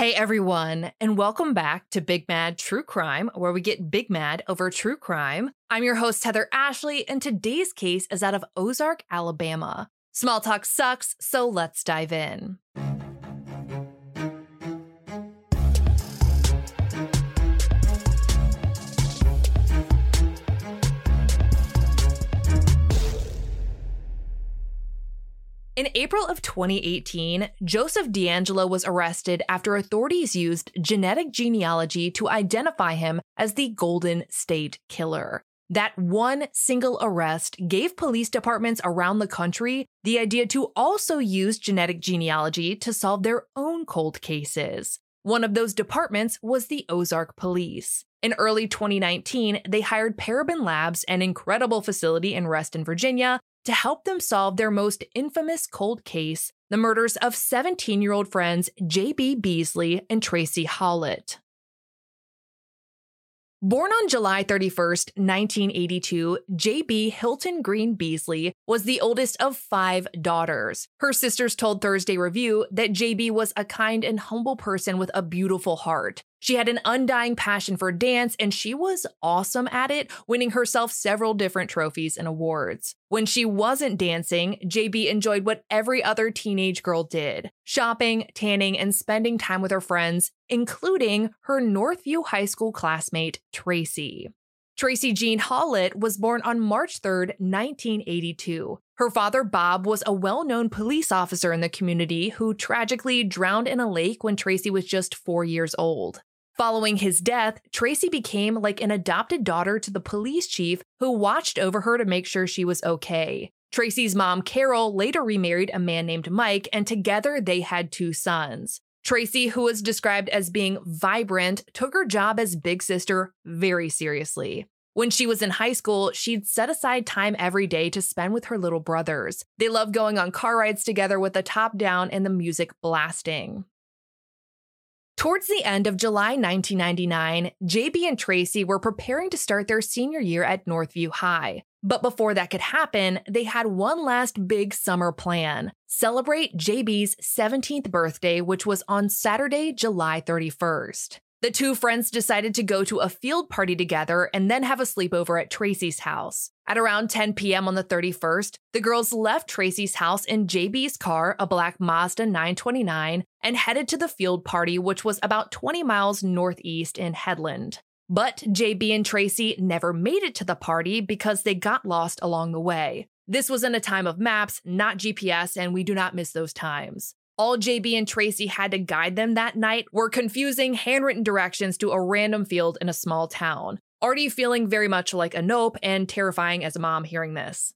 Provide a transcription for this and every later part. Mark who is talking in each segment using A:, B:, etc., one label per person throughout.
A: Hey everyone, and welcome back to Big Mad True Crime, where we get big mad over true crime. I'm your host, Heather Ashley, and today's case is out of Ozark, Alabama. Small talk sucks, so let's dive in. In April of 2018, Joseph D'Angelo was arrested after authorities used genetic genealogy to identify him as the Golden State Killer. That one single arrest gave police departments around the country the idea to also use genetic genealogy to solve their own cold cases. One of those departments was the Ozark Police. In early 2019, they hired Parabon Labs, an incredible facility in Reston, Virginia, to help them solve their most infamous cold case the murders of 17 year old friends J.B. Beasley and Tracie Hawlett. Born on July 31, 1982, J.B. Hilton Green Beasley was the oldest of five daughters. Her sisters told Thursday Review that J.B. was a kind and humble person with a beautiful heart. She had an undying passion for dance and she was awesome at it, winning herself several different trophies and awards. When she wasn't dancing, JB enjoyed what every other teenage girl did shopping, tanning, and spending time with her friends, including her Northview High School classmate, Tracie. Tracie Jean Hawlett was born on March 3, 1982. Her father, Bob, was a well known police officer in the community who tragically drowned in a lake when Tracie was just four years old. Following his death, Tracie became like an adopted daughter to the police chief who watched over her to make sure she was okay. Tracie's mom, Carol, later remarried a man named Mike, and together they had two sons. Tracie, who was described as being vibrant, took her job as big sister very seriously. When she was in high school, she'd set aside time every day to spend with her little brothers. They loved going on car rides together with the top down and the music blasting. Towards the end of July 1999, JB and Tracie were preparing to start their senior year at Northview High. But before that could happen, they had one last big summer plan celebrate JB's 17th birthday, which was on Saturday, July 31st. The two friends decided to go to a field party together and then have a sleepover at Tracie's house. At around 10 p.m. on the 31st, the girls left Tracie's house in JB's car, a black Mazda 929, and headed to the field party, which was about 20 miles northeast in Headland. But JB and Tracie never made it to the party because they got lost along the way. This was in a time of maps, not GPS, and we do not miss those times. All JB and Tracie had to guide them that night were confusing handwritten directions to a random field in a small town. Already feeling very much like a nope and terrifying as a mom hearing this.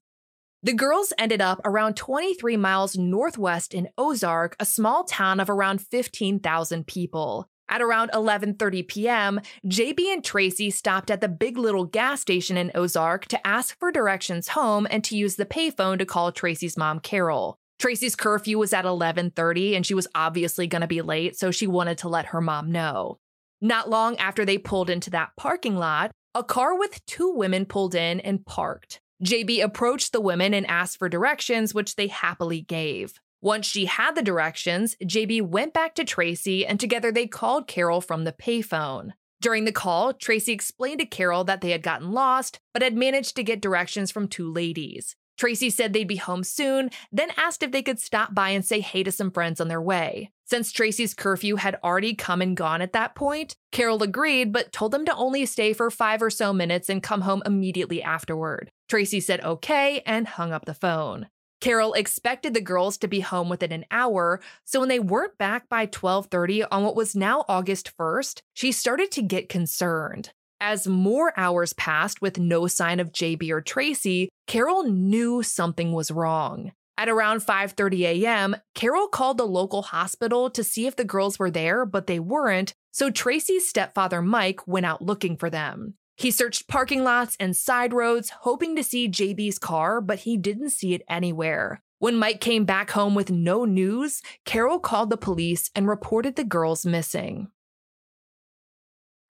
A: The girls ended up around 23 miles northwest in Ozark, a small town of around 15,000 people. At around 11:30 p.m., JB and Tracie stopped at the Big Little gas station in Ozark to ask for directions home and to use the payphone to call Tracie's mom, Carol. Tracie's curfew was at 11:30 and she was obviously going to be late, so she wanted to let her mom know. Not long after they pulled into that parking lot, a car with two women pulled in and parked. JB approached the women and asked for directions, which they happily gave. Once she had the directions, JB went back to Tracie and together they called Carol from the payphone. During the call, Tracie explained to Carol that they had gotten lost, but had managed to get directions from two ladies. Tracie said they'd be home soon, then asked if they could stop by and say hey to some friends on their way. Since Tracie's curfew had already come and gone at that point, Carol agreed but told them to only stay for five or so minutes and come home immediately afterward. Tracie said okay and hung up the phone. Carol expected the girls to be home within an hour, so when they weren't back by 12:30 on what was now August 1st, she started to get concerned. As more hours passed with no sign of JB or Tracie, Carol knew something was wrong. At around 5:30 a.m., Carol called the local hospital to see if the girls were there, but they weren't, so Tracie's stepfather Mike went out looking for them. He searched parking lots and side roads, hoping to see JB's car, but he didn't see it anywhere. When Mike came back home with no news, Carol called the police and reported the girls missing.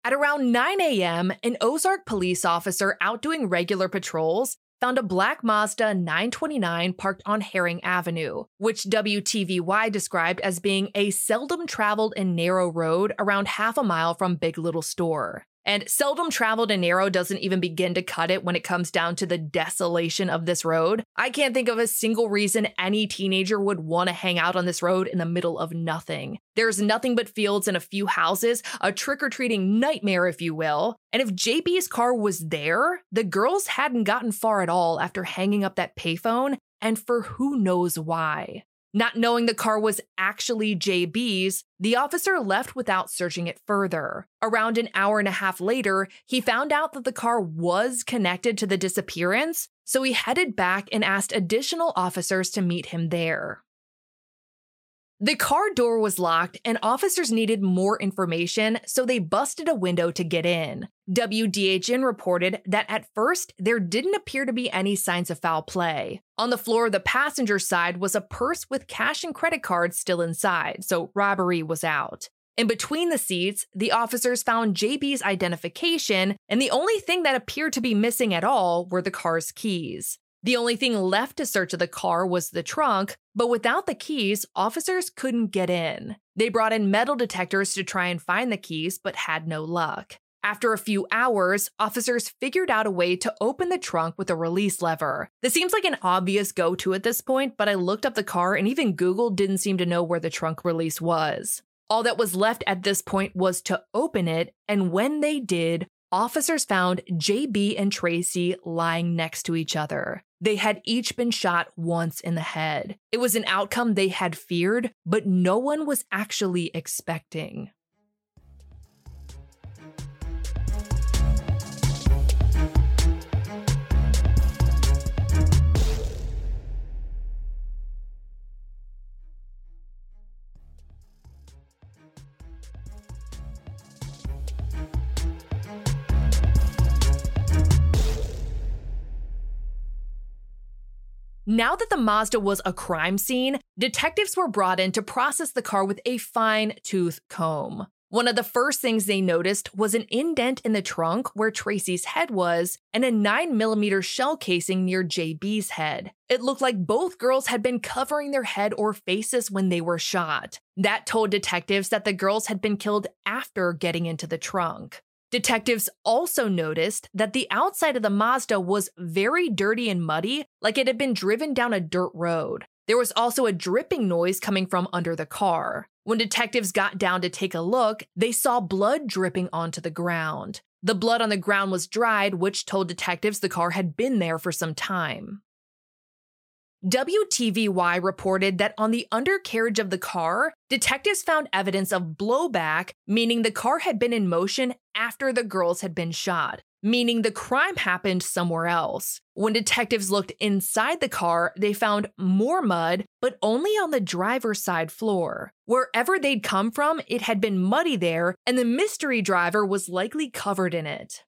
A: At around 9 a.m., an Ozark police officer out doing regular patrols found a black Mazda 929 parked on Herring Avenue, which WTVY described as being a seldom traveled and narrow road around half a mile from Big Little Store. And seldom traveled and narrow doesn't even begin to cut it when it comes down to the desolation of this road. I can't think of a single reason any teenager would want to hang out on this road in the middle of nothing. There's nothing but fields and a few houses, a trick or treating nightmare, if you will. And if JB's car was there, the girls hadn't gotten far at all after hanging up that payphone, and for who knows why. Not knowing the car was actually JB's, the officer left without searching it further. Around an hour and a half later, he found out that the car was connected to the disappearance, so he headed back and asked additional officers to meet him there. The car door was locked, and officers needed more information, so they busted a window to get in. WDHN reported that at first, there didn't appear to be any signs of foul play. On the floor of the passenger side was a purse with cash and credit cards still inside, so robbery was out. In between the seats, the officers found JB's identification, and the only thing that appeared to be missing at all were the car's keys. The only thing left to search of the car was the trunk, but without the keys, officers couldn't get in. They brought in metal detectors to try and find the keys, but had no luck. After a few hours, officers figured out a way to open the trunk with a release lever. This seems like an obvious go to at this point, but I looked up the car and even Google didn't seem to know where the trunk release was. All that was left at this point was to open it, and when they did, officers found JB and Tracie lying next to each other. They had each been shot once in the head. It was an outcome they had feared, but no one was actually expecting. Now that the Mazda was a crime scene, detectives were brought in to process the car with a fine tooth comb. One of the first things they noticed was an indent in the trunk where Tracie's head was and a 9mm shell casing near JB's head. It looked like both girls had been covering their head or faces when they were shot. That told detectives that the girls had been killed after getting into the trunk. Detectives also noticed that the outside of the Mazda was very dirty and muddy, like it had been driven down a dirt road. There was also a dripping noise coming from under the car. When detectives got down to take a look, they saw blood dripping onto the ground. The blood on the ground was dried, which told detectives the car had been there for some time. WTVY reported that on the undercarriage of the car, detectives found evidence of blowback, meaning the car had been in motion after the girls had been shot, meaning the crime happened somewhere else. When detectives looked inside the car, they found more mud, but only on the driver's side floor. Wherever they'd come from, it had been muddy there, and the mystery driver was likely covered in it.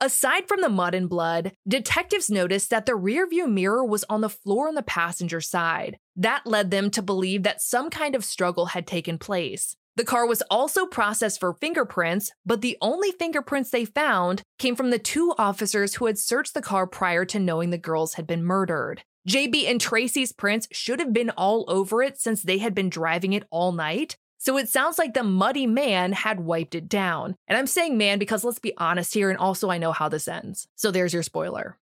A: Aside from the mud and blood, detectives noticed that the rearview mirror was on the floor on the passenger side. That led them to believe that some kind of struggle had taken place. The car was also processed for fingerprints, but the only fingerprints they found came from the two officers who had searched the car prior to knowing the girls had been murdered. JB and Tracie's prints should have been all over it since they had been driving it all night, so it sounds like the muddy man had wiped it down. And I'm saying man because let's be honest here, and also I know how this ends. So there's your spoiler.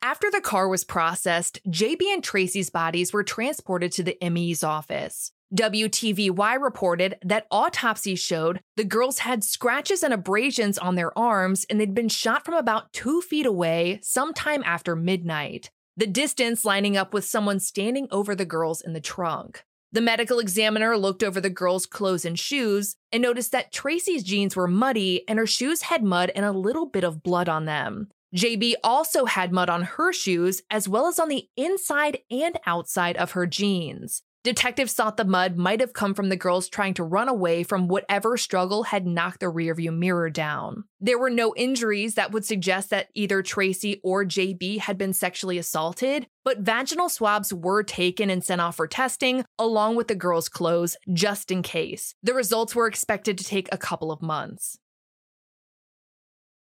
A: After the car was processed, JB and Tracie's bodies were transported to the ME's office. WTVY reported that autopsies showed the girls had scratches and abrasions on their arms and they'd been shot from about two feet away sometime after midnight, the distance lining up with someone standing over the girls in the trunk. The medical examiner looked over the girl's clothes and shoes and noticed that Tracie's jeans were muddy and her shoes had mud and a little bit of blood on them. JB also had mud on her shoes as well as on the inside and outside of her jeans. Detectives thought the mud might have come from the girls trying to run away from whatever struggle had knocked the rearview mirror down. There were no injuries that would suggest that either Tracie or JB had been sexually assaulted, but vaginal swabs were taken and sent off for testing, along with the girls' clothes, just in case. The results were expected to take a couple of months.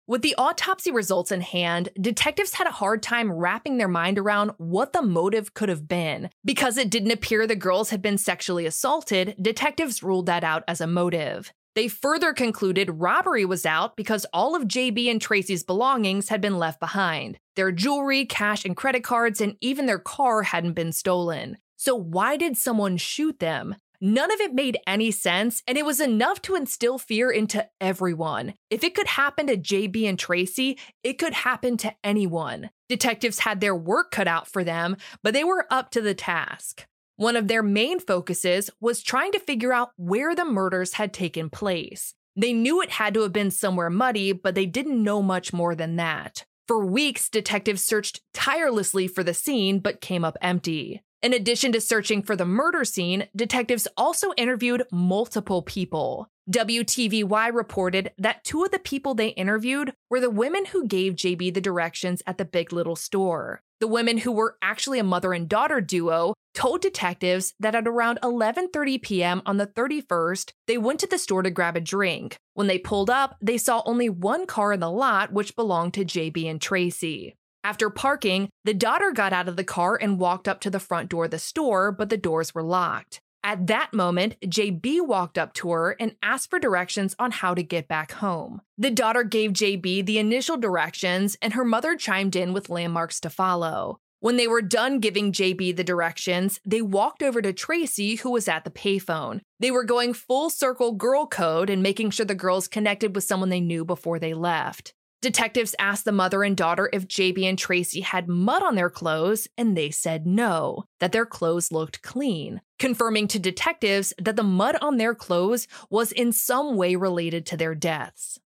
A: With the autopsy results in hand, detectives had a hard time wrapping their mind around what the motive could have been. Because it didn't appear the girls had been sexually assaulted, detectives ruled that out as a motive. They further concluded robbery was out because all of JB and Tracie's belongings had been left behind. Their jewelry, cash, and credit cards, and even their car hadn't been stolen. So, why did someone shoot them? None of it made any sense, and it was enough to instill fear into everyone. If it could happen to JB and Tracie, it could happen to anyone. Detectives had their work cut out for them, but they were up to the task. One of their main focuses was trying to figure out where the murders had taken place. They knew it had to have been somewhere muddy, but they didn't know much more than that. For weeks, detectives searched tirelessly for the scene but came up empty. In addition to searching for the murder scene, detectives also interviewed multiple people. WTVY reported that two of the people they interviewed were the women who gave JB the directions at the Big Little store. The women who were actually a mother and daughter duo told detectives that at around 11:30 p.m. on the 31st, they went to the store to grab a drink. When they pulled up, they saw only one car in the lot which belonged to JB and Tracie. After parking, the daughter got out of the car and walked up to the front door of the store, but the doors were locked. At that moment, JB walked up to her and asked for directions on how to get back home. The daughter gave JB the initial directions, and her mother chimed in with landmarks to follow. When they were done giving JB the directions, they walked over to Tracie, who was at the payphone. They were going full circle girl code and making sure the girls connected with someone they knew before they left. Detectives asked the mother and daughter if JB and Tracie had mud on their clothes, and they said no, that their clothes looked clean, confirming to detectives that the mud on their clothes was in some way related to their deaths.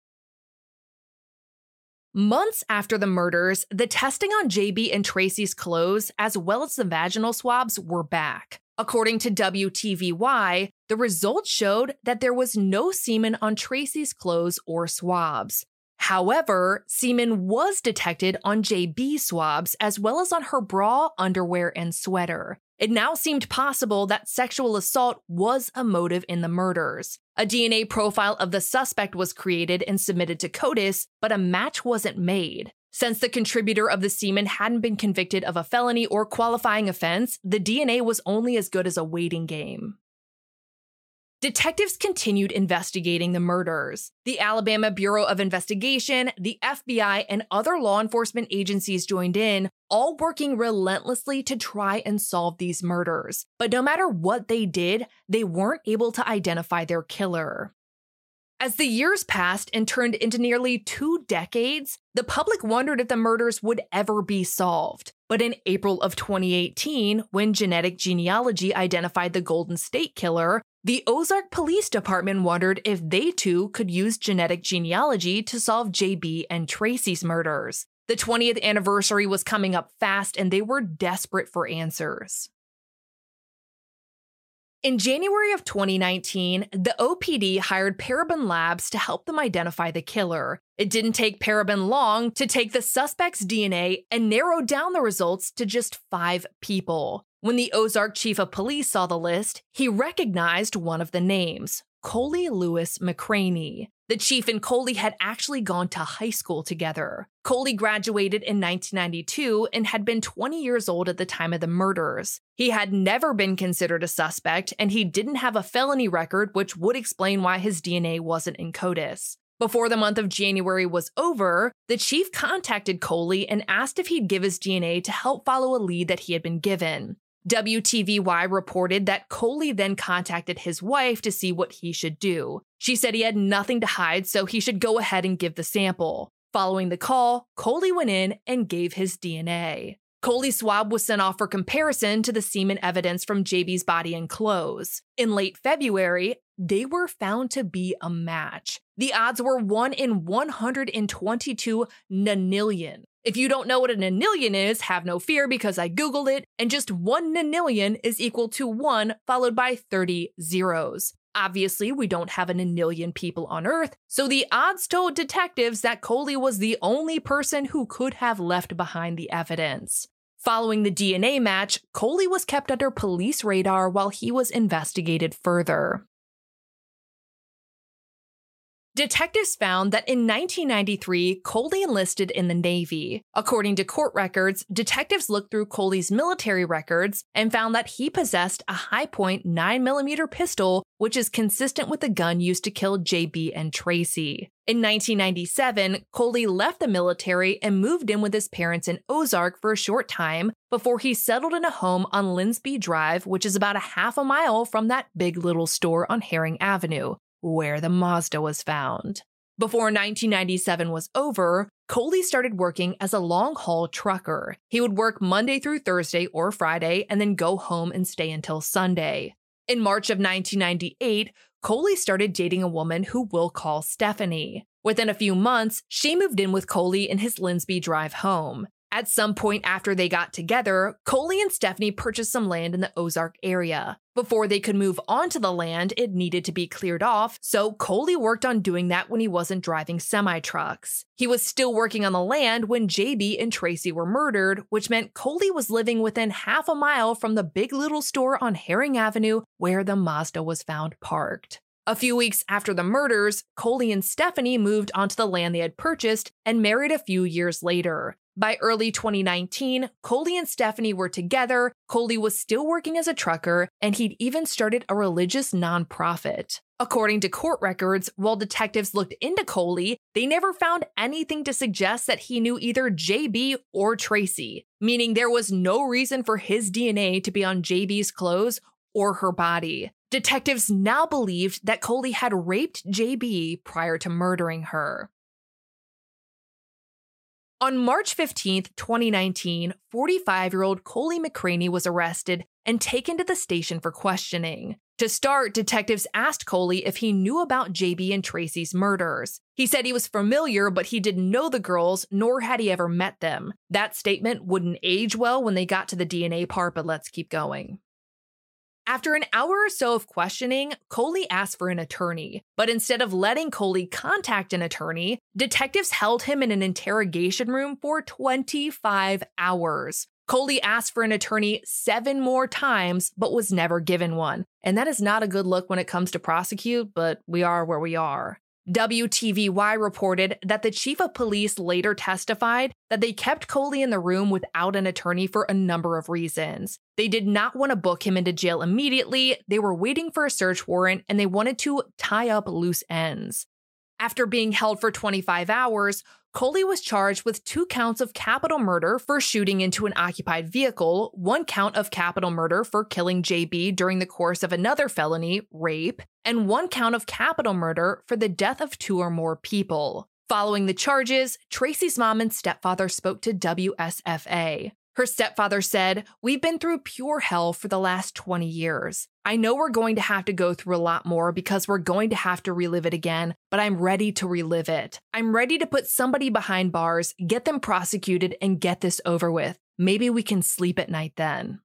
A: Months after the murders, the testing on JB and Tracie's clothes, as well as the vaginal swabs, were back. According to WTVY, the results showed that there was no semen on Tracie's clothes or swabs. However, semen was detected on JB swabs as well as on her bra, underwear, and sweater. It now seemed possible that sexual assault was a motive in the murders. A DNA profile of the suspect was created and submitted to CODIS, but a match wasn't made. Since the contributor of the semen hadn't been convicted of a felony or qualifying offense, the DNA was only as good as a waiting game. Detectives continued investigating the murders. The Alabama Bureau of Investigation, the FBI, and other law enforcement agencies joined in, all working relentlessly to try and solve these murders. But no matter what they did, they weren't able to identify their killer. As the years passed and turned into nearly two decades, the public wondered if the murders would ever be solved. But in April of 2018, when genetic genealogy identified the Golden State Killer, the Ozark Police Department wondered if they too could use genetic genealogy to solve JB and Tracie's murders. The 20th anniversary was coming up fast and they were desperate for answers. In January of 2019, the OPD hired Parabon Labs to help them identify the killer. It didn't take Parabon long to take the suspect's DNA and narrow down the results to just five people. When the Ozark chief of police saw the list, he recognized one of the names Coley Lewis McCraney. The chief and Coley had actually gone to high school together. Coley graduated in 1992 and had been 20 years old at the time of the murders. He had never been considered a suspect, and he didn't have a felony record, which would explain why his DNA wasn't in CODIS. Before the month of January was over, the chief contacted Coley and asked if he'd give his DNA to help follow a lead that he had been given. WTVY reported that Coley then contacted his wife to see what he should do. She said he had nothing to hide, so he should go ahead and give the sample. Following the call, Coley went in and gave his DNA. Coley's swab was sent off for comparison to the semen evidence from JB's body and clothes. In late February, they were found to be a match. The odds were 1 in 122 nonillion. If you don't know what a nonillion is, have no fear because I Googled it, and just one nonillion is equal to 1 followed by 30 zeros. Obviously, we don't have a nonillion people on Earth, so the odds told detectives that Coley was the only person who could have left behind the evidence. Following the DNA match, Coley was kept under police radar while he was investigated further. Detectives found that in 1993, Coley enlisted in the Navy. According to court records, detectives looked through Coley's military records and found that he possessed a high 9mm pistol, which is consistent with the gun used to kill JB and Tracie. In 1997, Coley left the military and moved in with his parents in Ozark for a short time before he settled in a home on Linsby Drive, which is about a half a mile from that big little store on Herring Avenue where the Mazda was found. Before 1997 was over, Coley started working as a long haul trucker. He would work Monday through Thursday or Friday and then go home and stay until Sunday. In March of 1998, Coley started dating a woman who we'll call Stephanie. Within a few months, she moved in with Coley in his Linsby Drive home. At some point after they got together, Coley and Stephanie purchased some land in the Ozark area. Before they could move onto the land, it needed to be cleared off, so Coley worked on doing that when he wasn't driving semi trucks. He was still working on the land when JB and Tracie were murdered, which meant Coley was living within half a mile from the big little store on Herring Avenue where the Mazda was found parked. A few weeks after the murders, Coley and Stephanie moved onto the land they had purchased and married a few years later. By early 2019, Coley and Stephanie were together, Coley was still working as a trucker, and he'd even started a religious nonprofit. According to court records, while detectives looked into Coley, they never found anything to suggest that he knew either JB or Tracie, meaning there was no reason for his DNA to be on JB's clothes or her body. Detectives now believed that Coley had raped JB prior to murdering her. On March 15, 2019, 45 year old Coley McCraney was arrested and taken to the station for questioning. To start, detectives asked Coley if he knew about JB and Tracie's murders. He said he was familiar, but he didn't know the girls, nor had he ever met them. That statement wouldn't age well when they got to the DNA part, but let's keep going. After an hour or so of questioning, Coley asked for an attorney. But instead of letting Coley contact an attorney, detectives held him in an interrogation room for 25 hours. Coley asked for an attorney seven more times, but was never given one. And that is not a good look when it comes to prosecute, but we are where we are. WTVY reported that the chief of police later testified that they kept Coley in the room without an attorney for a number of reasons. They did not want to book him into jail immediately, they were waiting for a search warrant, and they wanted to tie up loose ends. After being held for 25 hours, Coley was charged with two counts of capital murder for shooting into an occupied vehicle, one count of capital murder for killing JB during the course of another felony, rape, and one count of capital murder for the death of two or more people. Following the charges, Tracie's mom and stepfather spoke to WSFA. Her stepfather said, We've been through pure hell for the last 20 years. I know we're going to have to go through a lot more because we're going to have to relive it again, but I'm ready to relive it. I'm ready to put somebody behind bars, get them prosecuted, and get this over with. Maybe we can sleep at night then.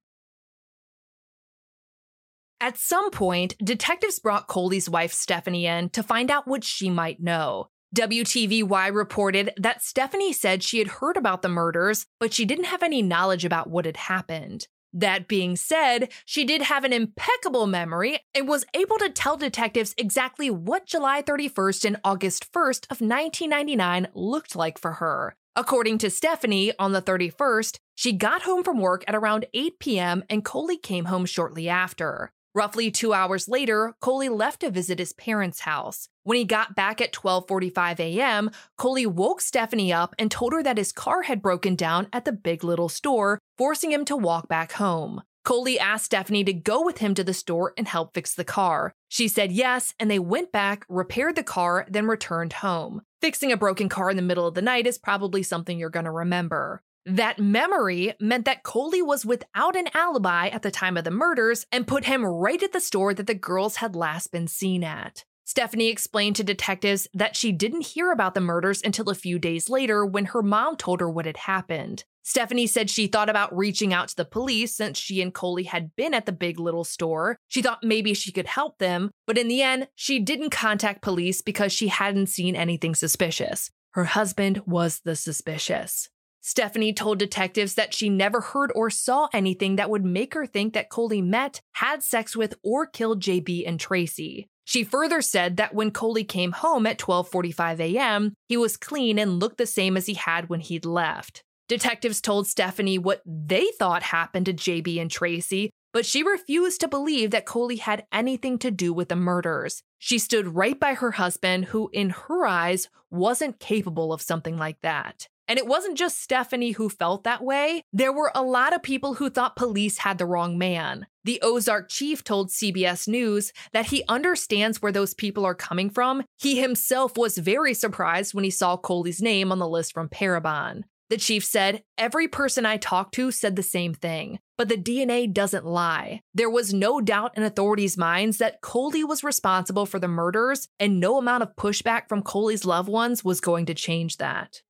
A: At some point, detectives brought Coley's wife Stephanie in to find out what she might know. WTVY reported that Stephanie said she had heard about the murders, but she didn't have any knowledge about what had happened. That being said, she did have an impeccable memory and was able to tell detectives exactly what July 31st and August 1st of 1999 looked like for her. According to Stephanie, on the 31st, she got home from work at around 8 p.m. and Coley came home shortly after. Roughly 2 hours later, Coley left to visit his parents' house. When he got back at 12:45 a.m., Coley woke Stephanie up and told her that his car had broken down at the Big Little store, forcing him to walk back home. Coley asked Stephanie to go with him to the store and help fix the car. She said yes, and they went back, repaired the car, then returned home. Fixing a broken car in the middle of the night is probably something you're going to remember. That memory meant that Coley was without an alibi at the time of the murders and put him right at the store that the girls had last been seen at. Stephanie explained to detectives that she didn't hear about the murders until a few days later when her mom told her what had happened. Stephanie said she thought about reaching out to the police since she and Coley had been at the big little store. She thought maybe she could help them, but in the end, she didn't contact police because she hadn't seen anything suspicious. Her husband was the suspicious. Stephanie told detectives that she never heard or saw anything that would make her think that Coley met, had sex with, or killed JB and Tracie. She further said that when Coley came home at 12:45 a.m., he was clean and looked the same as he had when he'd left. Detectives told Stephanie what they thought happened to JB and Tracie, but she refused to believe that Coley had anything to do with the murders. She stood right by her husband, who, in her eyes, wasn't capable of something like that. And it wasn't just Stephanie who felt that way. There were a lot of people who thought police had the wrong man. The Ozark chief told CBS News that he understands where those people are coming from. He himself was very surprised when he saw Coley's name on the list from Parabon. The chief said, Every person I talked to said the same thing, but the DNA doesn't lie. There was no doubt in authorities' minds that Coley was responsible for the murders, and no amount of pushback from Coley's loved ones was going to change that.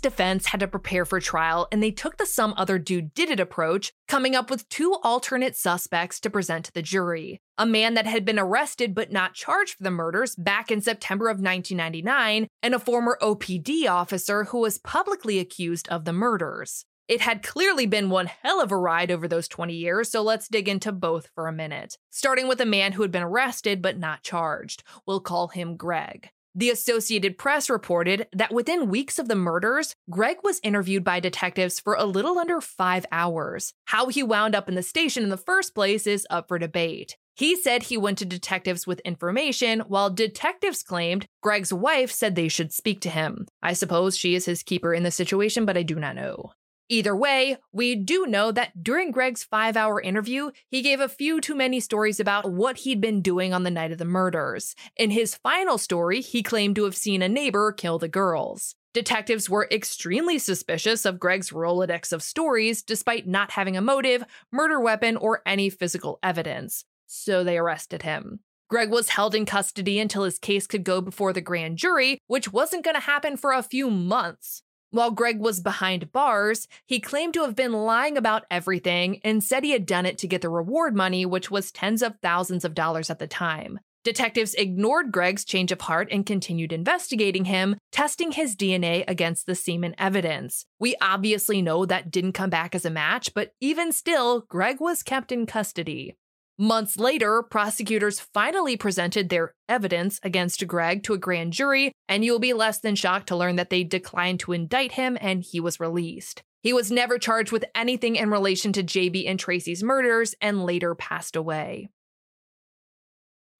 A: Defense had to prepare for trial, and they took the some other dude did it approach, coming up with two alternate suspects to present to the jury. A man that had been arrested but not charged for the murders back in September of 1999, and a former OPD officer who was publicly accused of the murders. It had clearly been one hell of a ride over those 20 years, so let's dig into both for a minute. Starting with a man who had been arrested but not charged. We'll call him Greg. The Associated Press reported that within weeks of the murders, Greg was interviewed by detectives for a little under five hours. How he wound up in the station in the first place is up for debate. He said he went to detectives with information, while detectives claimed Greg's wife said they should speak to him. I suppose she is his keeper in the situation, but I do not know. Either way, we do know that during Greg's five hour interview, he gave a few too many stories about what he'd been doing on the night of the murders. In his final story, he claimed to have seen a neighbor kill the girls. Detectives were extremely suspicious of Greg's Rolodex of stories despite not having a motive, murder weapon, or any physical evidence. So they arrested him. Greg was held in custody until his case could go before the grand jury, which wasn't going to happen for a few months. While Greg was behind bars, he claimed to have been lying about everything and said he had done it to get the reward money, which was tens of thousands of dollars at the time. Detectives ignored Greg's change of heart and continued investigating him, testing his DNA against the semen evidence. We obviously know that didn't come back as a match, but even still, Greg was kept in custody. Months later, prosecutors finally presented their evidence against Greg to a grand jury, and you'll be less than shocked to learn that they declined to indict him and he was released. He was never charged with anything in relation to JB and Tracie's murders and later passed away.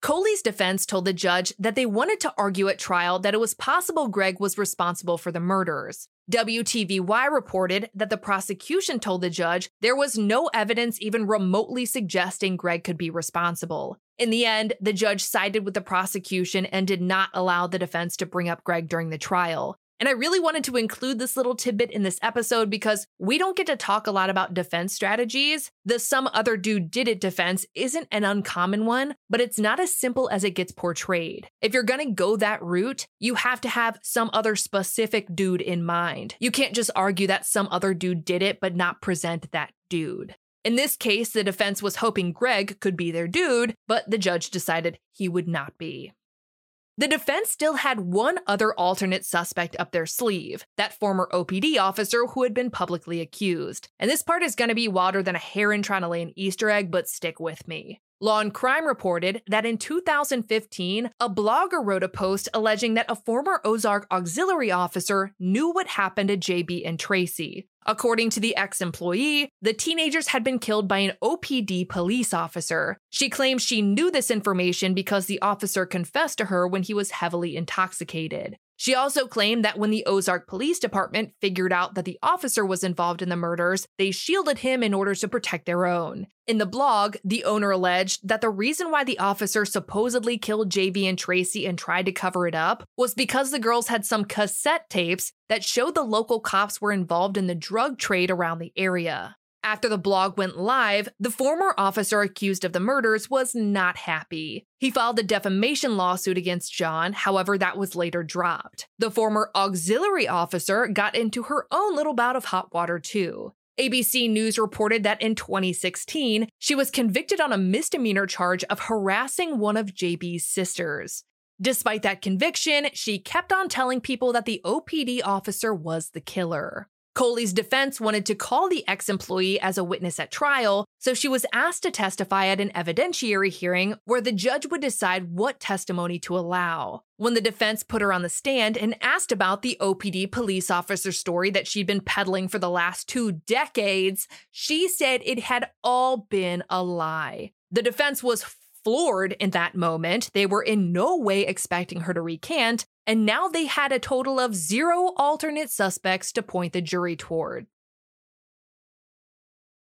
A: Coley's defense told the judge that they wanted to argue at trial that it was possible Greg was responsible for the murders. WTVY reported that the prosecution told the judge there was no evidence even remotely suggesting Greg could be responsible. In the end, the judge sided with the prosecution and did not allow the defense to bring up Greg during the trial. And I really wanted to include this little tidbit in this episode because we don't get to talk a lot about defense strategies. The some other dude did it defense isn't an uncommon one, but it's not as simple as it gets portrayed. If you're gonna go that route, you have to have some other specific dude in mind. You can't just argue that some other dude did it, but not present that dude. In this case, the defense was hoping Greg could be their dude, but the judge decided he would not be. The defense still had one other alternate suspect up their sleeve, that former OPD officer who had been publicly accused. And this part is going to be wilder than a heron trying to lay an Easter egg, but stick with me. Law and Crime reported that in 2015, a blogger wrote a post alleging that a former Ozark auxiliary officer knew what happened to JB and Tracie. According to the ex employee, the teenagers had been killed by an OPD police officer. She claims she knew this information because the officer confessed to her when he was heavily intoxicated. She also claimed that when the Ozark Police Department figured out that the officer was involved in the murders, they shielded him in order to protect their own. In the blog, the owner alleged that the reason why the officer supposedly killed JB and Tracie and tried to cover it up was because the girls had some cassette tapes that showed the local cops were involved in the drug trade around the area. After the blog went live, the former officer accused of the murders was not happy. He filed a defamation lawsuit against John, however, that was later dropped. The former auxiliary officer got into her own little bout of hot water, too. ABC News reported that in 2016, she was convicted on a misdemeanor charge of harassing one of JB's sisters. Despite that conviction, she kept on telling people that the OPD officer was the killer. Coley's defense wanted to call the ex employee as a witness at trial, so she was asked to testify at an evidentiary hearing where the judge would decide what testimony to allow. When the defense put her on the stand and asked about the OPD police officer story that she'd been peddling for the last two decades, she said it had all been a lie. The defense was floored in that moment. They were in no way expecting her to recant, and now they had a total of zero alternate suspects to point the jury toward.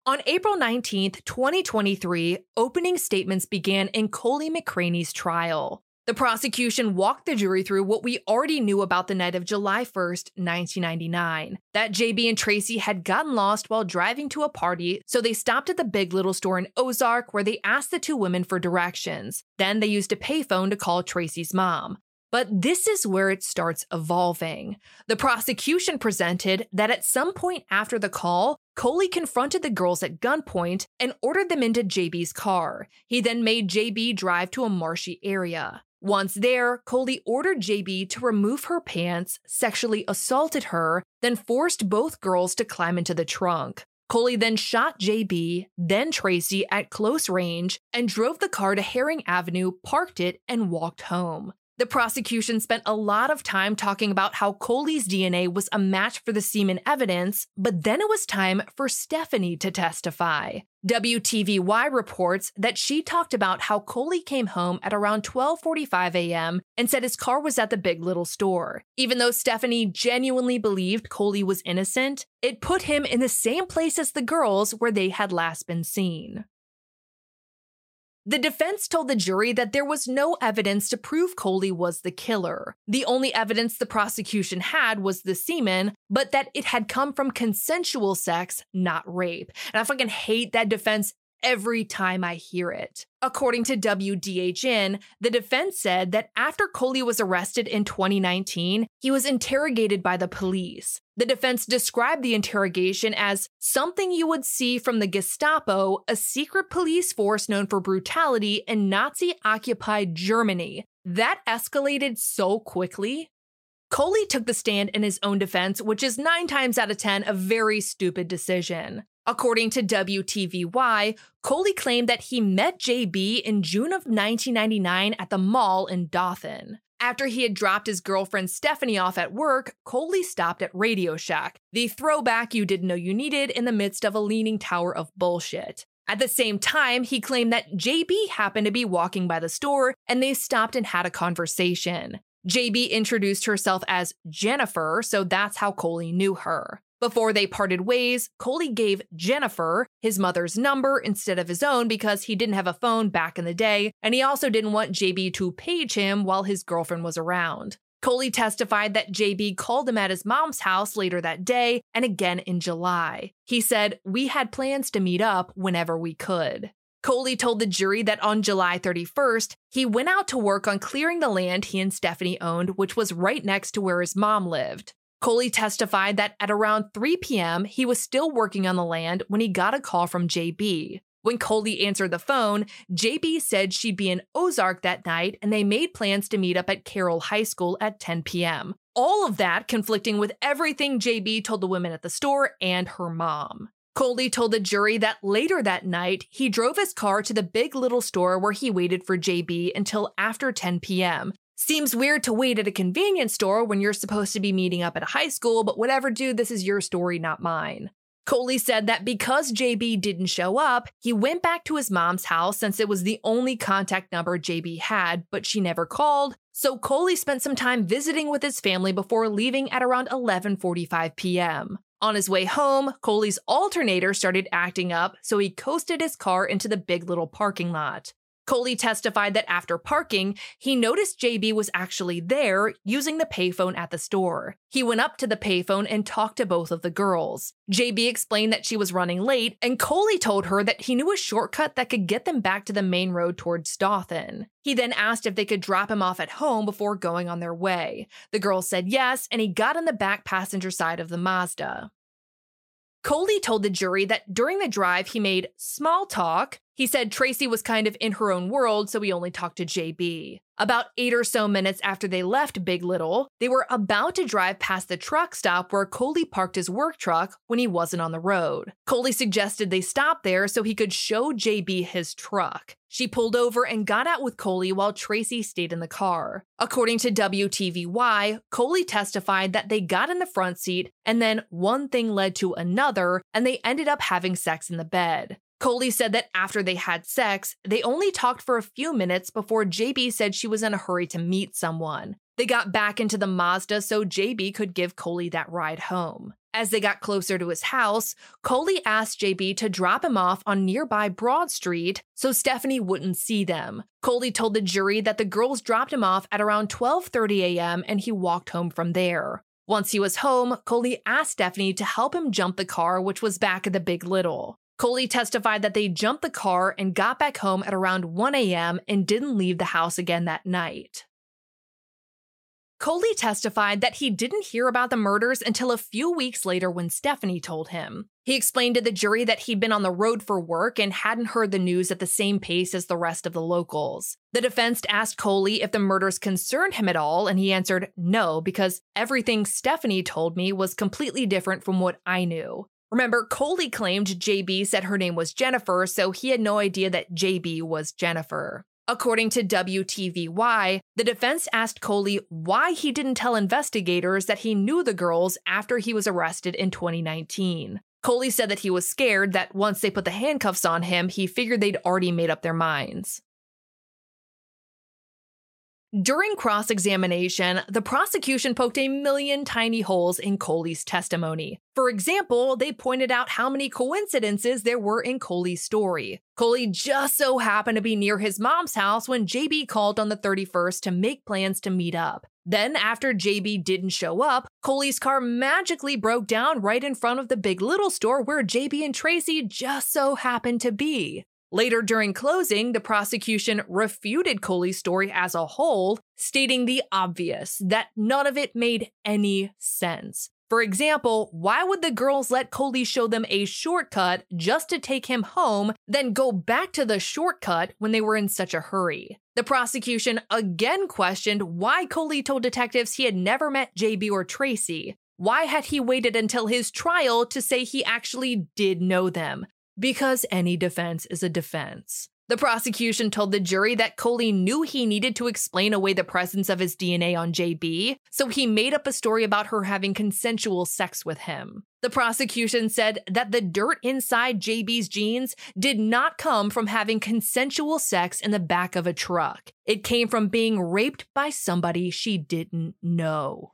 A: On April 19, 2023, opening statements began in Coley McCraney's trial. The prosecution walked the jury through what we already knew about the night of July 1st, 1999 that JB and Tracie had gotten lost while driving to a party, so they stopped at the Big Little store in Ozark where they asked the two women for directions. Then they used a payphone to call Tracie's mom. But this is where it starts evolving. The prosecution presented that at some point after the call, Coley confronted the girls at gunpoint and ordered them into JB's car. He then made JB drive to a marshy area. Once there, Coley ordered JB to remove her pants, sexually assaulted her, then forced both girls to climb into the trunk. Coley then shot JB, then Tracie at close range, and drove the car to Herring Avenue, parked it, and walked home. The prosecution spent a lot of time talking about how Coley's DNA was a match for the semen evidence, but then it was time for Stephanie to testify. WTVY reports that she talked about how Coley came home at around 12:45 a.m. and said his car was at the Big Little store. Even though Stephanie genuinely believed Coley was innocent, it put him in the same place as the girls where they had last been seen. The defense told the jury that there was no evidence to prove Coley was the killer. The only evidence the prosecution had was the semen, but that it had come from consensual sex, not rape. And I fucking hate that defense every time I hear it. According to WDHN, the defense said that after Coley was arrested in 2019, he was interrogated by the police. The defense described the interrogation as something you would see from the Gestapo, a secret police force known for brutality in Nazi occupied Germany. That escalated so quickly. Coley took the stand in his own defense, which is nine times out of 10 a very stupid decision. According to WTVY, Coley claimed that he met JB in June of 1999 at the mall in Dothan. After he had dropped his girlfriend Stephanie off at work, Coley stopped at Radio Shack, the throwback you didn't know you needed in the midst of a leaning tower of bullshit. At the same time, he claimed that JB happened to be walking by the store and they stopped and had a conversation. JB introduced herself as Jennifer, so that's how Coley knew her. Before they parted ways, Coley gave Jennifer his mother's number instead of his own because he didn't have a phone back in the day, and he also didn't want JB to page him while his girlfriend was around. Coley testified that JB called him at his mom's house later that day and again in July. He said, We had plans to meet up whenever we could. Coley told the jury that on July 31st, he went out to work on clearing the land he and Stephanie owned, which was right next to where his mom lived. Coley testified that at around 3 p.m., he was still working on the land when he got a call from JB. When Coley answered the phone, JB said she'd be in Ozark that night and they made plans to meet up at Carroll High School at 10 p.m. All of that conflicting with everything JB told the women at the store and her mom. Coley told the jury that later that night, he drove his car to the big little store where he waited for JB until after 10 p.m. Seems weird to wait at a convenience store when you're supposed to be meeting up at a high school, but whatever, dude, this is your story, not mine. Coley said that because JB didn't show up, he went back to his mom's house since it was the only contact number JB had, but she never called. So Coley spent some time visiting with his family before leaving at around 11:45 p.m. On his way home, Coley's alternator started acting up, so he coasted his car into the big little parking lot. Coley testified that after parking, he noticed JB was actually there using the payphone at the store. He went up to the payphone and talked to both of the girls. JB explained that she was running late, and Coley told her that he knew a shortcut that could get them back to the main road towards Dothan. He then asked if they could drop him off at home before going on their way. The girls said yes, and he got in the back passenger side of the Mazda. Coley told the jury that during the drive, he made small talk. He said Tracie was kind of in her own world, so he only talked to JB. About eight or so minutes after they left Big Little, they were about to drive past the truck stop where Coley parked his work truck when he wasn't on the road. Coley suggested they stop there so he could show JB his truck. She pulled over and got out with Coley while Tracie stayed in the car. According to WTVY, Coley testified that they got in the front seat and then one thing led to another and they ended up having sex in the bed. Coley said that after they had sex, they only talked for a few minutes before JB said she was in a hurry to meet someone. They got back into the Mazda so JB could give Coley that ride home. As they got closer to his house, Coley asked JB to drop him off on nearby Broad Street so Stephanie wouldn't see them. Coley told the jury that the girls dropped him off at around 12:30 a.m. and he walked home from there. Once he was home, Coley asked Stephanie to help him jump the car which was back at the Big Little. Coley testified that they jumped the car and got back home at around 1 a.m. and didn't leave the house again that night. Coley testified that he didn't hear about the murders until a few weeks later when Stephanie told him. He explained to the jury that he'd been on the road for work and hadn't heard the news at the same pace as the rest of the locals. The defense asked Coley if the murders concerned him at all, and he answered no, because everything Stephanie told me was completely different from what I knew. Remember, Coley claimed JB said her name was Jennifer, so he had no idea that JB was Jennifer. According to WTVY, the defense asked Coley why he didn't tell investigators that he knew the girls after he was arrested in 2019. Coley said that he was scared that once they put the handcuffs on him, he figured they'd already made up their minds. During cross examination, the prosecution poked a million tiny holes in Coley's testimony. For example, they pointed out how many coincidences there were in Coley's story. Coley just so happened to be near his mom's house when JB called on the 31st to make plans to meet up. Then, after JB didn't show up, Coley's car magically broke down right in front of the Big Little store where JB and Tracie just so happened to be. Later during closing, the prosecution refuted Coley's story as a whole, stating the obvious that none of it made any sense. For example, why would the girls let Coley show them a shortcut just to take him home, then go back to the shortcut when they were in such a hurry? The prosecution again questioned why Coley told detectives he had never met JB or Tracie. Why had he waited until his trial to say he actually did know them? Because any defense is a defense. The prosecution told the jury that Coley knew he needed to explain away the presence of his DNA on JB, so he made up a story about her having consensual sex with him. The prosecution said that the dirt inside JB's jeans did not come from having consensual sex in the back of a truck. It came from being raped by somebody she didn't know.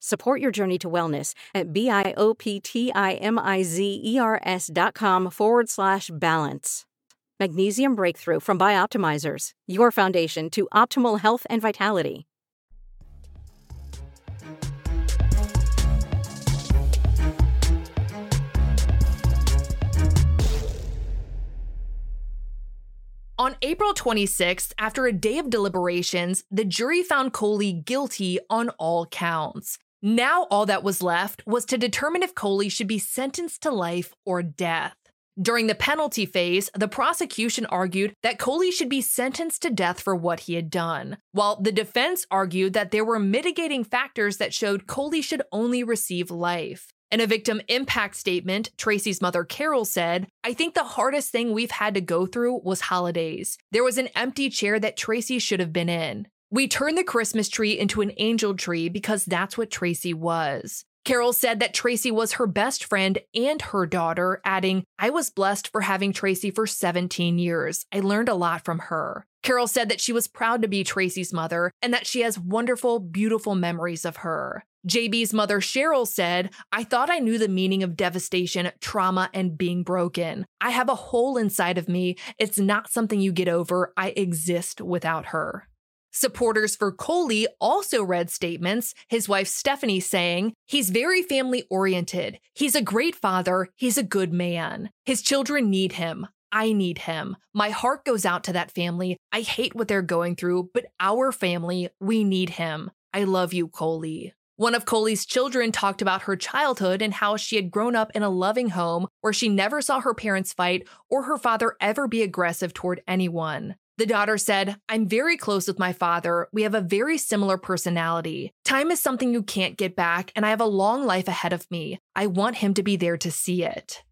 B: Support your journey to wellness at B-I-O-P-T-I-M-I-Z-E-R-S dot com forward slash balance. Magnesium Breakthrough from Bioptimizers, your foundation to optimal health and vitality.
A: On April 26th, after a day of deliberations, the jury found Coley guilty on all counts. Now, all that was left was to determine if Coley should be sentenced to life or death. During the penalty phase, the prosecution argued that Coley should be sentenced to death for what he had done, while the defense argued that there were mitigating factors that showed Coley should only receive life. In a victim impact statement, Tracie's mother, Carol, said, I think the hardest thing we've had to go through was holidays. There was an empty chair that Tracie should have been in. We turned the Christmas tree into an angel tree because that's what Tracie was. Carol said that Tracie was her best friend and her daughter, adding, I was blessed for having Tracie for 17 years. I learned a lot from her. Carol said that she was proud to be Tracie's mother and that she has wonderful, beautiful memories of her. JB's mother, Cheryl, said, I thought I knew the meaning of devastation, trauma, and being broken. I have a hole inside of me. It's not something you get over. I exist without her. Supporters for Coley also read statements, his wife Stephanie saying, He's very family oriented. He's a great father. He's a good man. His children need him. I need him. My heart goes out to that family. I hate what they're going through, but our family, we need him. I love you, Coley. One of Coley's children talked about her childhood and how she had grown up in a loving home where she never saw her parents fight or her father ever be aggressive toward anyone. The daughter said, I'm very close with my father. We have a very similar personality. Time is something you can't get back, and I have a long life ahead of me. I want him to be there to see it.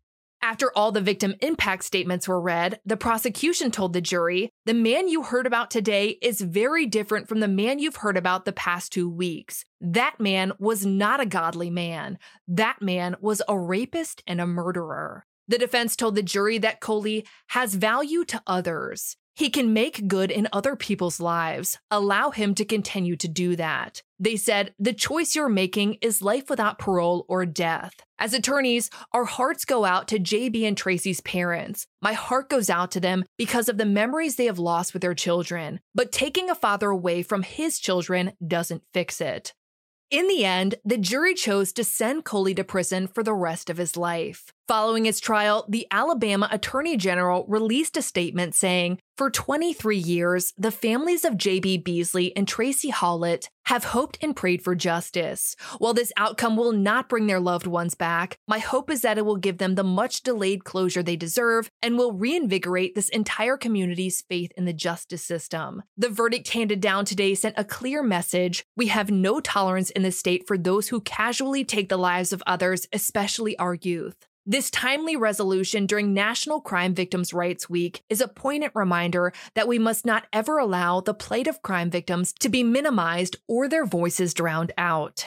A: After all the victim impact statements were read, the prosecution told the jury the man you heard about today is very different from the man you've heard about the past two weeks. That man was not a godly man. That man was a rapist and a murderer. The defense told the jury that Coley has value to others. He can make good in other people's lives. Allow him to continue to do that. They said, the choice you're making is life without parole or death. As attorneys, our hearts go out to JB and Tracie's parents. My heart goes out to them because of the memories they have lost with their children. But taking a father away from his children doesn't fix it. In the end, the jury chose to send Coley to prison for the rest of his life. Following his trial, the Alabama Attorney General released a statement saying, For 23 years, the families of J.B. Beasley and Tracie Hawlett have hoped and prayed for justice. While this outcome will not bring their loved ones back, my hope is that it will give them the much delayed closure they deserve and will reinvigorate this entire community's faith in the justice system. The verdict handed down today sent a clear message we have no tolerance in the state for those who casually take the lives of others, especially our youth. This timely resolution during National Crime Victims' Rights Week is a poignant reminder that we must not ever allow the plight of crime victims to be minimized or their voices drowned out.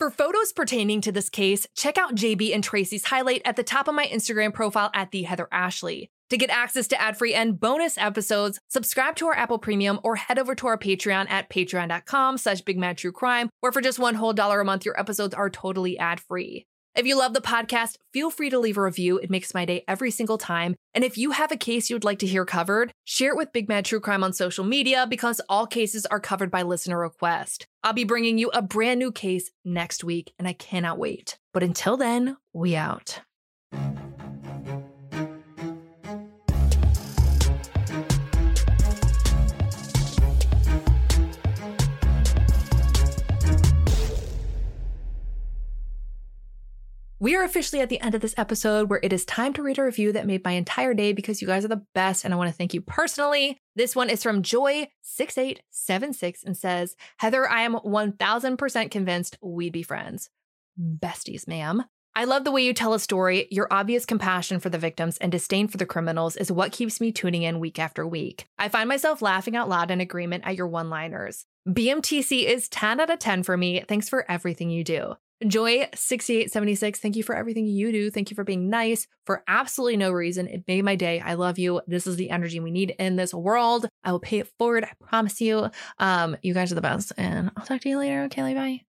A: For photos pertaining to this case, check out JB and Tracie's highlight at the top of my Instagram profile at the Heather Ashley. To get access to ad-free and bonus episodes, subscribe to our Apple Premium or head over to our Patreon at patreon.com slash bigmadtruecrime, where for just one whole dollar a month, your episodes are totally ad-free. If you love the podcast, feel free to leave a review. It makes my day every single time. And if you have a case you would like to hear covered, share it with Big Mad True Crime on social media because all cases are covered by listener request. I'll be bringing you a brand new case next week, and I cannot wait. But until then, we out. We are officially at the end of this episode where it is time to read a review that made my entire day because you guys are the best and I want to thank you personally. This one is from Joy6876 and says, Heather, I am 1000% convinced we'd be friends. Besties, ma'am. I love the way you tell a story. Your obvious compassion for the victims and disdain for the criminals is what keeps me tuning in week after week. I find myself laughing out loud in agreement at your one liners. BMTC is 10 out of 10 for me. Thanks for everything you do. Joy6876, thank you for everything you do. Thank you for being nice for absolutely no reason. It made my day. I love you. This is the energy we need in this world. I will pay it forward. I promise you. Um, you guys are the best. And I'll talk to you later. Okay, bye.